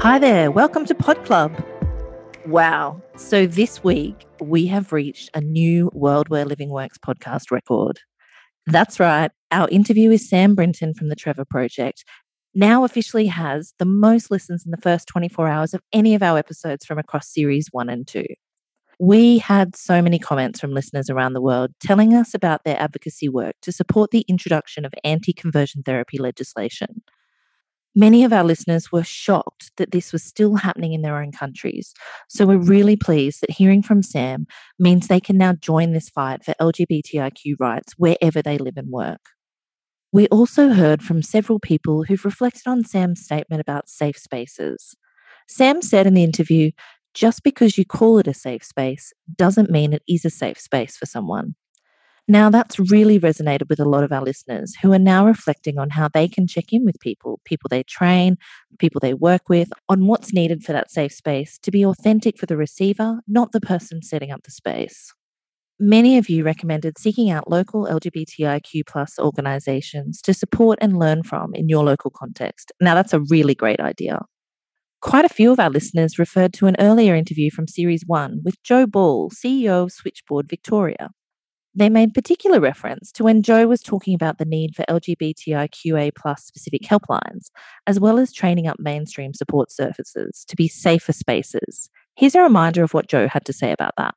Hi there, welcome to Podclub. Wow. So this week we have reached a new World Where Living Works podcast record. That's right. Our interview with Sam Brinton from the Trevor Project. Now officially has the most listens in the first 24 hours of any of our episodes from across series one and two. We had so many comments from listeners around the world telling us about their advocacy work to support the introduction of anti conversion therapy legislation. Many of our listeners were shocked that this was still happening in their own countries. So we're really pleased that hearing from Sam means they can now join this fight for LGBTIQ rights wherever they live and work. We also heard from several people who've reflected on Sam's statement about safe spaces. Sam said in the interview just because you call it a safe space doesn't mean it is a safe space for someone. Now, that's really resonated with a lot of our listeners who are now reflecting on how they can check in with people, people they train, people they work with, on what's needed for that safe space to be authentic for the receiver, not the person setting up the space. Many of you recommended seeking out local LGBTIQ plus organizations to support and learn from in your local context. Now, that's a really great idea. Quite a few of our listeners referred to an earlier interview from Series 1 with Joe Ball, CEO of Switchboard Victoria. They made particular reference to when Joe was talking about the need for LGBTIQA plus specific helplines, as well as training up mainstream support services to be safer spaces. Here's a reminder of what Joe had to say about that.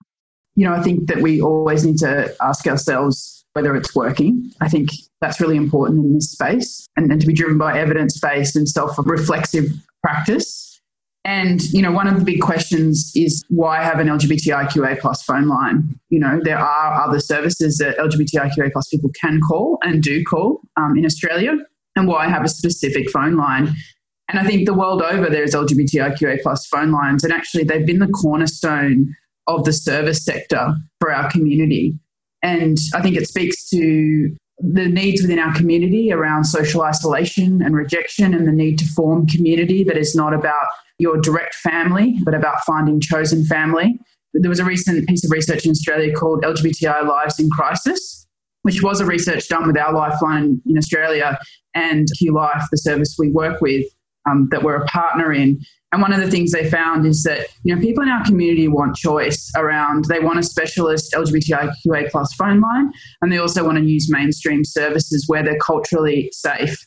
You know, I think that we always need to ask ourselves whether it's working. I think that's really important in this space and, and to be driven by evidence based and self reflexive practice and, you know, one of the big questions is why have an LGBTIQA plus phone line? You know, there are other services that LGBTIQA plus people can call and do call um, in Australia. And why have a specific phone line? And I think the world over, there's LGBTIQA plus phone lines. And actually, they've been the cornerstone of the service sector for our community. And I think it speaks to the needs within our community around social isolation and rejection and the need to form community that is not about your direct family, but about finding chosen family. There was a recent piece of research in Australia called LGBTI Lives in Crisis, which was a research done with our Lifeline in Australia and QLife, the service we work with, um, that we're a partner in. And one of the things they found is that you know people in our community want choice around. They want a specialist LGBTIQA plus phone line, and they also want to use mainstream services where they're culturally safe.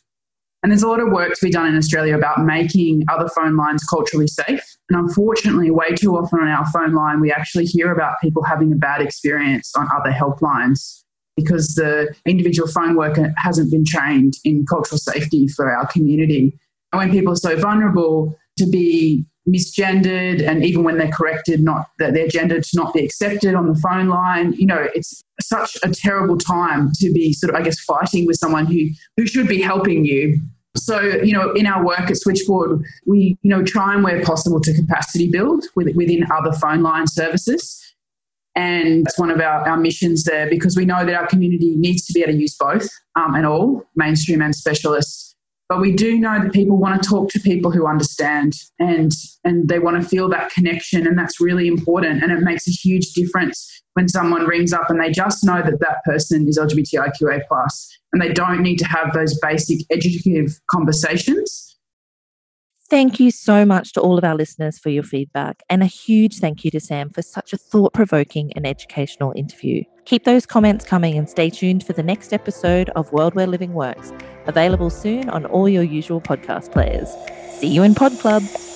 And there's a lot of work to be done in Australia about making other phone lines culturally safe. And unfortunately, way too often on our phone line, we actually hear about people having a bad experience on other helplines because the individual phone worker hasn't been trained in cultural safety for our community. When people are so vulnerable to be misgendered and even when they're corrected not that their gender to not be accepted on the phone line you know it's such a terrible time to be sort of i guess fighting with someone who who should be helping you so, you know, in our work at Switchboard, we, you know, try and where possible to capacity build with, within other phone line services. And that's one of our, our missions there because we know that our community needs to be able to use both um, and all, mainstream and specialists. But we do know that people want to talk to people who understand and, and they want to feel that connection. And that's really important. And it makes a huge difference when someone rings up and they just know that that person is LGBTIQA plus and they don't need to have those basic educative conversations. Thank you so much to all of our listeners for your feedback, and a huge thank you to Sam for such a thought provoking and educational interview. Keep those comments coming and stay tuned for the next episode of World Where Living Works, available soon on all your usual podcast players. See you in Podclub.